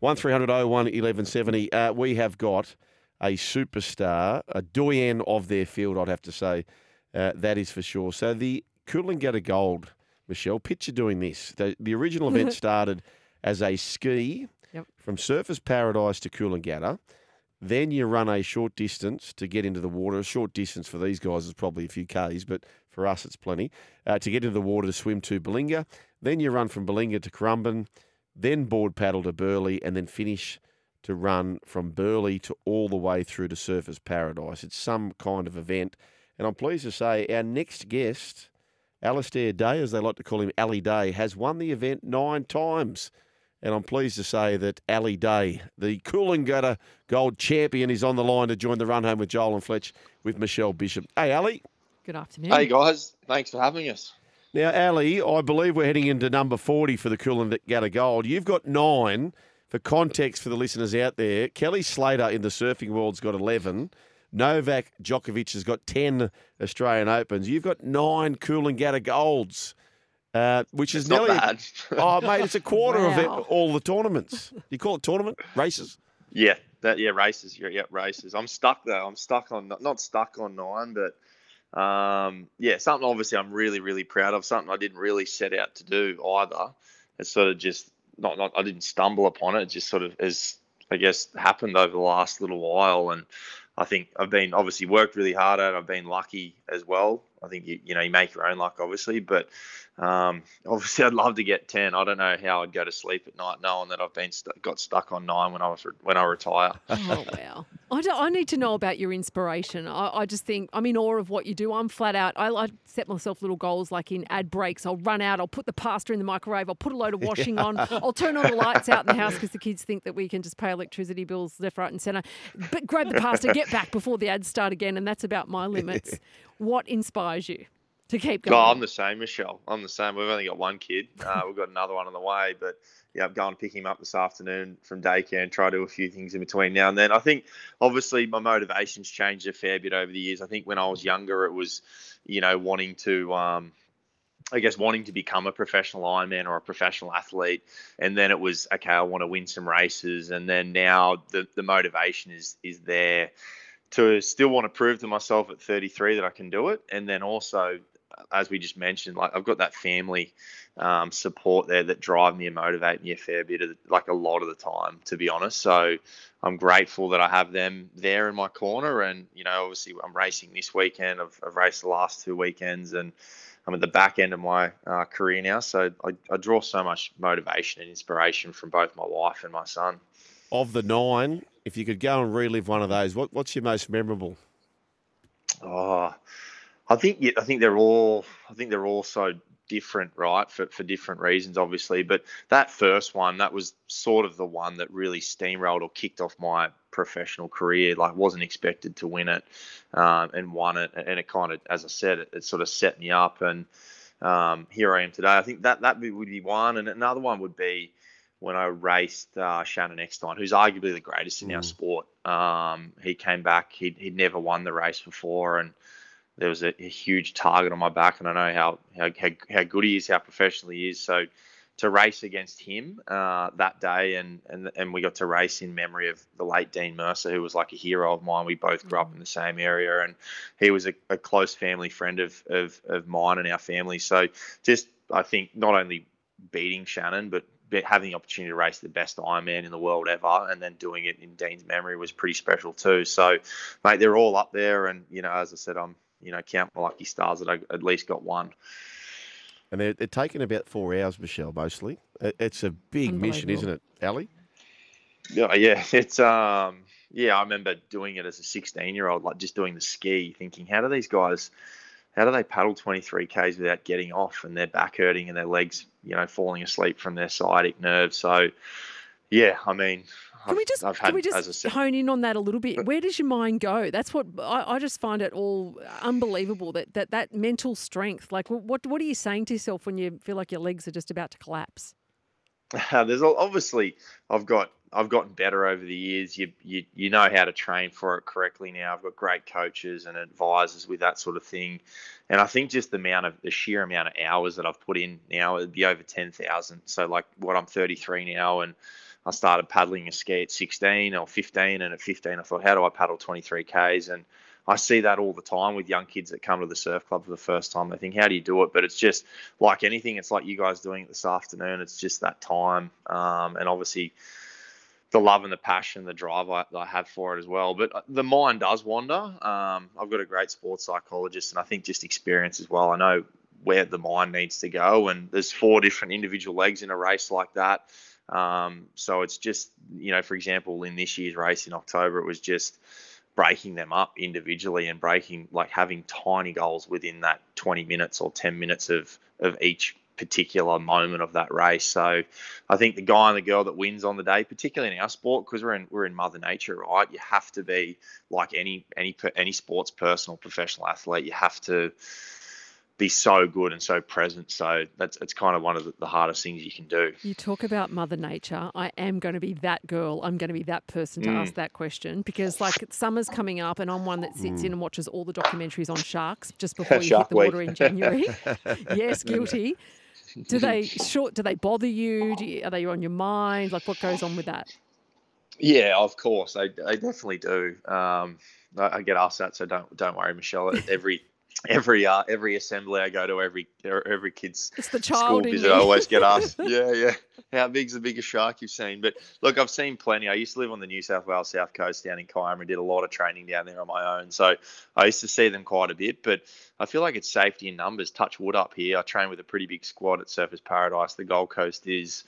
One 1170 uh, We have got a superstar, a doyen of their field, I'd have to say. Uh, that is for sure. So the Coolangatta Gold, Michelle, picture doing this. The, the original event started as a ski Yep. from Surfers Paradise to Coolangatta. Then you run a short distance to get into the water. A short distance for these guys is probably a few Ks, but for us it's plenty. Uh, to get into the water to swim to Bilinga. Then you run from Bilinga to Currumbin, then board paddle to Burleigh, and then finish to run from Burleigh to all the way through to Surfers Paradise. It's some kind of event. And I'm pleased to say our next guest, Alistair Day, as they like to call him, Ali Day, has won the event nine times. And I'm pleased to say that Ali Day, the Coolangatta Gold champion, is on the line to join the run home with Joel and Fletch with Michelle Bishop. Hey, Ali. Good afternoon. Hey guys, thanks for having us. Now, Ali, I believe we're heading into number 40 for the Coolangatta Gold. You've got nine. For context for the listeners out there, Kelly Slater in the surfing world's got 11. Novak Djokovic has got 10 Australian Opens. You've got nine Coolangatta Golds, uh, which is It's not nearly. bad. oh, mate, it's a quarter of it, all the tournaments. You call it tournament? Races? Yeah, that yeah races. Yeah, yeah races. I'm stuck though. I'm stuck on not stuck on nine, but um, yeah, something obviously I'm really really proud of. Something I didn't really set out to do either. It's sort of just not not I didn't stumble upon it. It just sort of has I guess happened over the last little while, and I think I've been obviously worked really hard at. it. I've been lucky as well. I think you you know you make your own luck obviously, but um, obviously I'd love to get ten. I don't know how I'd go to sleep at night knowing that I've been st- got stuck on nine when I was re- when I retire. Oh, wow. I, I need to know about your inspiration. I, I just think I'm in awe of what you do. I'm flat out. I, I set myself little goals like in ad breaks. I'll run out. I'll put the pasta in the microwave. I'll put a load of washing on. I'll turn all the lights out in the house because the kids think that we can just pay electricity bills left, right, and centre. But grab the pasta, get back before the ads start again, and that's about my limits. what inspires you to keep going? No, I'm the same, Michelle. I'm the same. We've only got one kid. Uh, we've got another one on the way, but yeah, I'm going to pick him up this afternoon from daycare and try to do a few things in between now and then. I think obviously my motivation's changed a fair bit over the years. I think when I was younger, it was, you know, wanting to. Um, I guess wanting to become a professional Ironman or a professional athlete, and then it was okay. I want to win some races, and then now the the motivation is is there to still want to prove to myself at 33 that I can do it, and then also, as we just mentioned, like I've got that family um, support there that drive me and motivate me a fair bit, of, like a lot of the time, to be honest. So I'm grateful that I have them there in my corner, and you know, obviously I'm racing this weekend. I've, I've raced the last two weekends, and I'm at the back end of my uh, career now. So I, I draw so much motivation and inspiration from both my wife and my son. Of the nine, if you could go and relive one of those, what, what's your most memorable? Oh, I think I think they're all I think they're all so different, right? For for different reasons, obviously. But that first one, that was sort of the one that really steamrolled or kicked off my professional career. Like, wasn't expected to win it, um, and won it, and it kind of, as I said, it, it sort of set me up, and um, here I am today. I think that that would be one, and another one would be when I raced uh, Shannon Eckstein, who's arguably the greatest in our sport. Um, he came back. He'd, he'd never won the race before, and there was a, a huge target on my back. And I know how, how how good he is, how professional he is. So to race against him uh, that day, and, and and we got to race in memory of the late Dean Mercer, who was like a hero of mine. We both grew up in the same area, and he was a, a close family friend of, of of mine and our family. So just I think not only beating Shannon, but having the opportunity to race the best Ironman in the world ever, and then doing it in Dean's memory was pretty special too. So, mate, they're all up there, and you know, as I said, I'm you know count my lucky stars that I at least got one. And they're, they're taking about four hours, Michelle. Mostly, it's a big mission, isn't it, Ali? Yeah, yeah, it's um, yeah. I remember doing it as a 16 year old, like just doing the ski, thinking, how do these guys? How do they paddle 23 k's without getting off and their back hurting and their legs, you know, falling asleep from their sciatic nerve? So, yeah, I mean, can we just can we just hone in on that a little bit? Where does your mind go? That's what I, I, just find it all unbelievable that, that that mental strength. Like, what what are you saying to yourself when you feel like your legs are just about to collapse? There's obviously I've got I've gotten better over the years. You, you you know how to train for it correctly now. I've got great coaches and advisors with that sort of thing, and I think just the amount of the sheer amount of hours that I've put in now it'd be over ten thousand. So like what I'm 33 now, and I started paddling a ski at 16 or 15, and at 15 I thought, how do I paddle 23 k's? And I see that all the time with young kids that come to the surf club for the first time. They think, how do you do it? But it's just like anything. It's like you guys doing it this afternoon. It's just that time, um, and obviously the love and the passion, the drive I, I, have for it as well. But uh, the mind does wander. Um, I've got a great sports psychologist, and I think just experience as well. I know where the mind needs to go, and there's four different individual legs in a race like that. Um, so it's just, you know, for example, in this year's race in October, it was just breaking them up individually and breaking, like having tiny goals within that 20 minutes or 10 minutes of, of each particular moment of that race. So I think the guy and the girl that wins on the day, particularly in our sport, because we're in we're in Mother Nature, right? You have to be like any any any sports person or professional athlete. You have to be so good and so present. So that's it's kind of one of the, the, hardest things you can do. You talk about Mother Nature. I am going to be that girl. I'm going to be that person to mm. ask that question because like summer's coming up, and I'm one that sits mm. in and watches all the documentaries on sharks just before you hit the week. water in January. yes, guilty. Do they short? Do they bother you? you? Are they on your mind? Like what goes on with that? Yeah, of course, they, they definitely do. Um, I, I get asked that, so don't don't worry, Michelle. Every every uh, every assembly I go to, every every kid's it's the child school visit, I always get asked, yeah, yeah, how big's the biggest shark you've seen? But look, I've seen plenty. I used to live on the New South Wales south coast down in Kiama and did a lot of training down there on my own, so I used to see them quite a bit. But I feel like it's safety in numbers. Touch wood up here. I train with a pretty big squad at Surfers Paradise. The Gold Coast is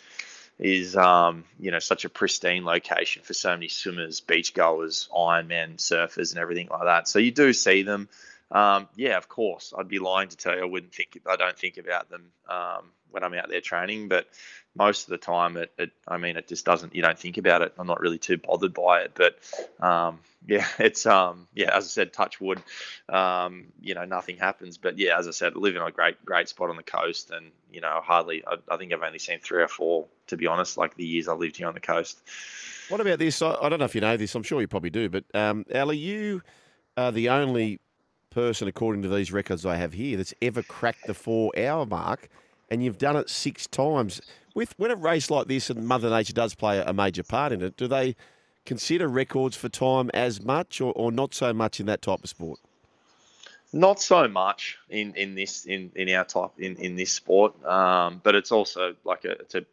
is um, you know such a pristine location for so many swimmers, beachgoers, Ironmen, surfers, and everything like that. So you do see them. Um, yeah, of course. I'd be lying to tell you I wouldn't think. I don't think about them um, when I'm out there training, but most of the time, it, it, I mean, it just doesn't. You don't think about it. I'm not really too bothered by it, but um, yeah, it's um, yeah. As I said, touch wood. Um, you know, nothing happens, but yeah, as I said, I live in a great, great spot on the coast, and you know, hardly. I, I think I've only seen three or four, to be honest. Like the years I lived here on the coast. What about this? I, I don't know if you know this. I'm sure you probably do, but um, Ali, you are the only person, according to these records I have here, that's ever cracked the four hour mark, and you've done it six times. With when a race like this and Mother Nature does play a major part in it, do they consider records for time as much, or, or not so much in that type of sport? Not so much in, in this in, in our type in, in this sport, um, but it's also like a it's a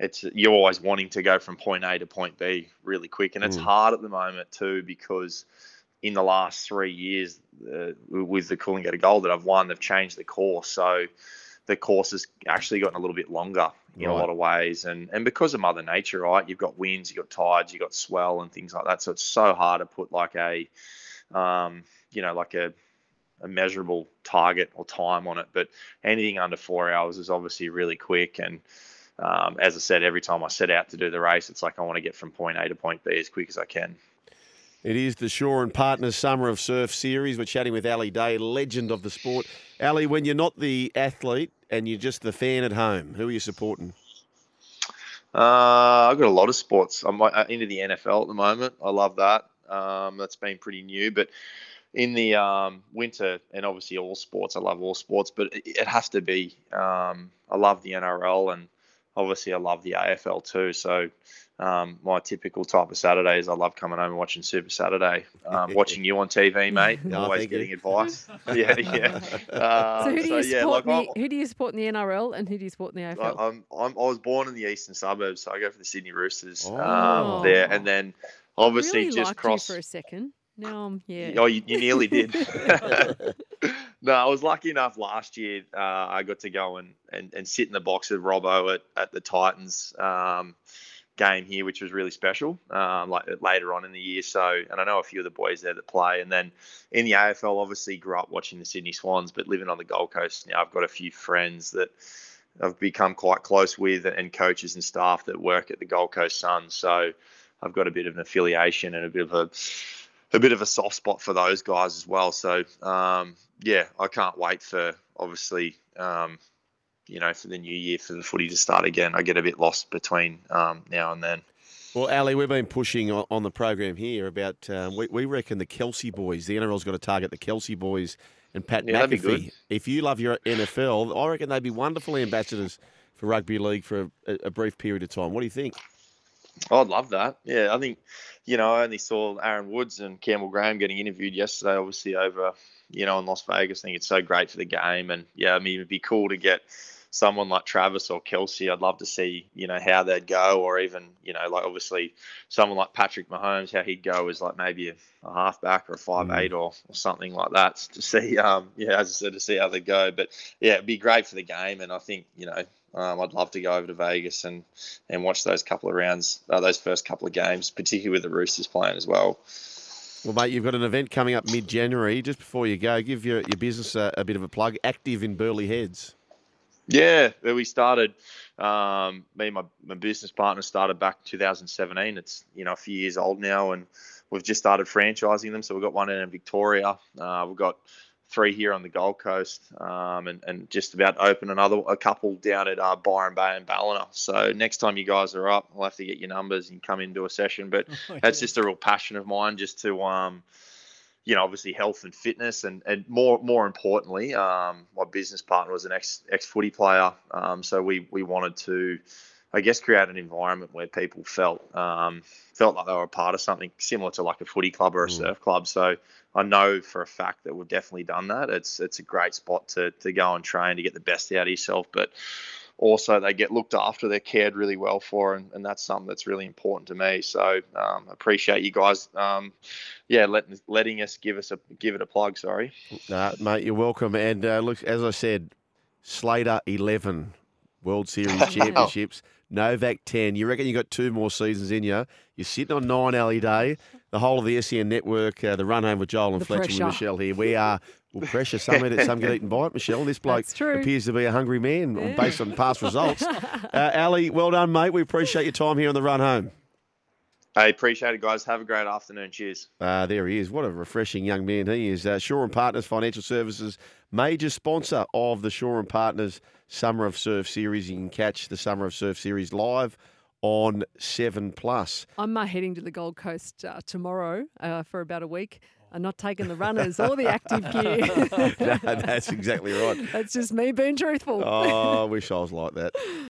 it's you're always wanting to go from point A to point B really quick, and it's mm. hard at the moment too because in the last three years uh, with the Coolangatta Gold that I've won, they've changed the course. So the course has actually gotten a little bit longer in right. a lot of ways. And and because of Mother Nature, right, you've got winds, you've got tides, you've got swell and things like that. So it's so hard to put like a, um, you know, like a, a measurable target or time on it. But anything under four hours is obviously really quick. And um, as I said, every time I set out to do the race, it's like I want to get from point A to point B as quick as I can. It is the Shaw and Partners Summer of Surf series. We're chatting with Ali Day, legend of the sport. Ali, when you're not the athlete and you're just the fan at home, who are you supporting? Uh, I've got a lot of sports. I'm uh, into the NFL at the moment. I love that. Um, that's been pretty new, but in the um, winter and obviously all sports, I love all sports, but it, it has to be. Um, I love the NRL and obviously I love the AFL too. So um, my typical type of Saturday is I love coming home and watching Super Saturday, um, watching you on TV, mate. Oh, always thank you. getting advice. yeah, yeah. Uh, So who do you yeah, support? like, in the, who do you support in the NRL and who do you support in the AFL? I, I'm, I'm, I was born in the eastern suburbs, so I go for the Sydney Roosters Oh. um, there, and then obviously really just cross. for a second. Now I'm yeah. Oh, you, you nearly did. No, I was lucky enough last year. Uh, I got to go and, and, and sit in the box with Robbo at, at the Titans um, game here, which was really special. Um, like later on in the year, so and I know a few of the boys there that play. And then in the AFL, obviously grew up watching the Sydney Swans, but living on the Gold Coast now, I've got a few friends that I've become quite close with, and coaches and staff that work at the Gold Coast Suns. So I've got a bit of an affiliation and a bit of a a bit of a soft spot for those guys as well. So um, yeah, I can't wait for obviously um, you know for the new year for the footy to start again. I get a bit lost between um, now and then. Well, Ali, we've been pushing on, the program here about um, we, we reckon the Kelce boys. The NRL's got to target the Kelce boys and Pat Yeah, McAfee. If you love your NFL, I reckon they'd be wonderful ambassadors for rugby league for a, a brief period of time. What do you think? I'd love that. Yeah, I think you know I only saw Aaron Woods and Campbell Graham getting interviewed yesterday, obviously over you know in Las Vegas. I think it's so great for the game, and yeah, I mean it'd be cool to get someone like Travis or Kelce. I'd love to see you know how they'd go, or even you know like obviously someone like Patrick Mahomes, how he'd go as like maybe a, a halfback or a five eight or, or something like that to see. Um, yeah, as I said, to see how they go. But yeah, it'd be great for the game, and I think you know um, I'd love to go over to Vegas and, and watch those couple of rounds, uh, those first couple of games, particularly with the Roosters playing as well. Well, mate, you've got an event coming up mid-January. Just before you go, give your, your business a, a bit of a plug. Active in Burleigh Heads. Yeah, we started, um, me and my, my business partner started back in 2017. It's you know a few years old now, and we've just started franchising them. So we've got one in Victoria. Uh, we've got three here on the Gold Coast, um, and, and just about open another a couple down at uh, Byron Bay and Ballina. So next time you guys are up, I'll have to get your numbers and come into a session. But that's just a real passion of mine, just to um, you know, obviously health and fitness, and, and more more importantly, um, my business partner was an ex ex footy player, um, so we we wanted to, I guess, create an environment where people felt um, felt like they were a part of something similar to like a footy club or a surf club. So I know for a fact that we've definitely done that. It's it's a great spot to to go and train to get the best out of yourself, but also they get looked after, they're cared really well for, and, and that's something that's really important to me. So um, appreciate you guys, um, yeah, letting letting us give us a give it a plug. Sorry. Uh, mate, you're welcome. And uh, look, as I said, Slater 11 World Series championships, Novak 10. You reckon you got two more seasons in you? You're sitting on nine Ali Day. The whole of the SEN network, uh, the run home with Joel and The Fletcher pressure. with Michelle here. We are. Well, pressure. Some eat it, some get eaten by it. Michelle, this bloke appears to be a hungry man based on past results. Uh, Ali, well done, mate. We appreciate your time here on the run home. I appreciate it, guys. Have a great afternoon. Cheers. Uh, there he is. What a refreshing young man he is. Uh, Shaw and Partners Financial Services, major sponsor of the Shaw and Partners Summer of Surf Series. You can catch the Summer of Surf Series live on Seven Plus. I'm uh, heading to the Gold Coast uh, tomorrow uh, for about a week. I'm not taking the runners or the active gear. No, that's exactly right. That's just me being truthful. Oh, I wish I was like that.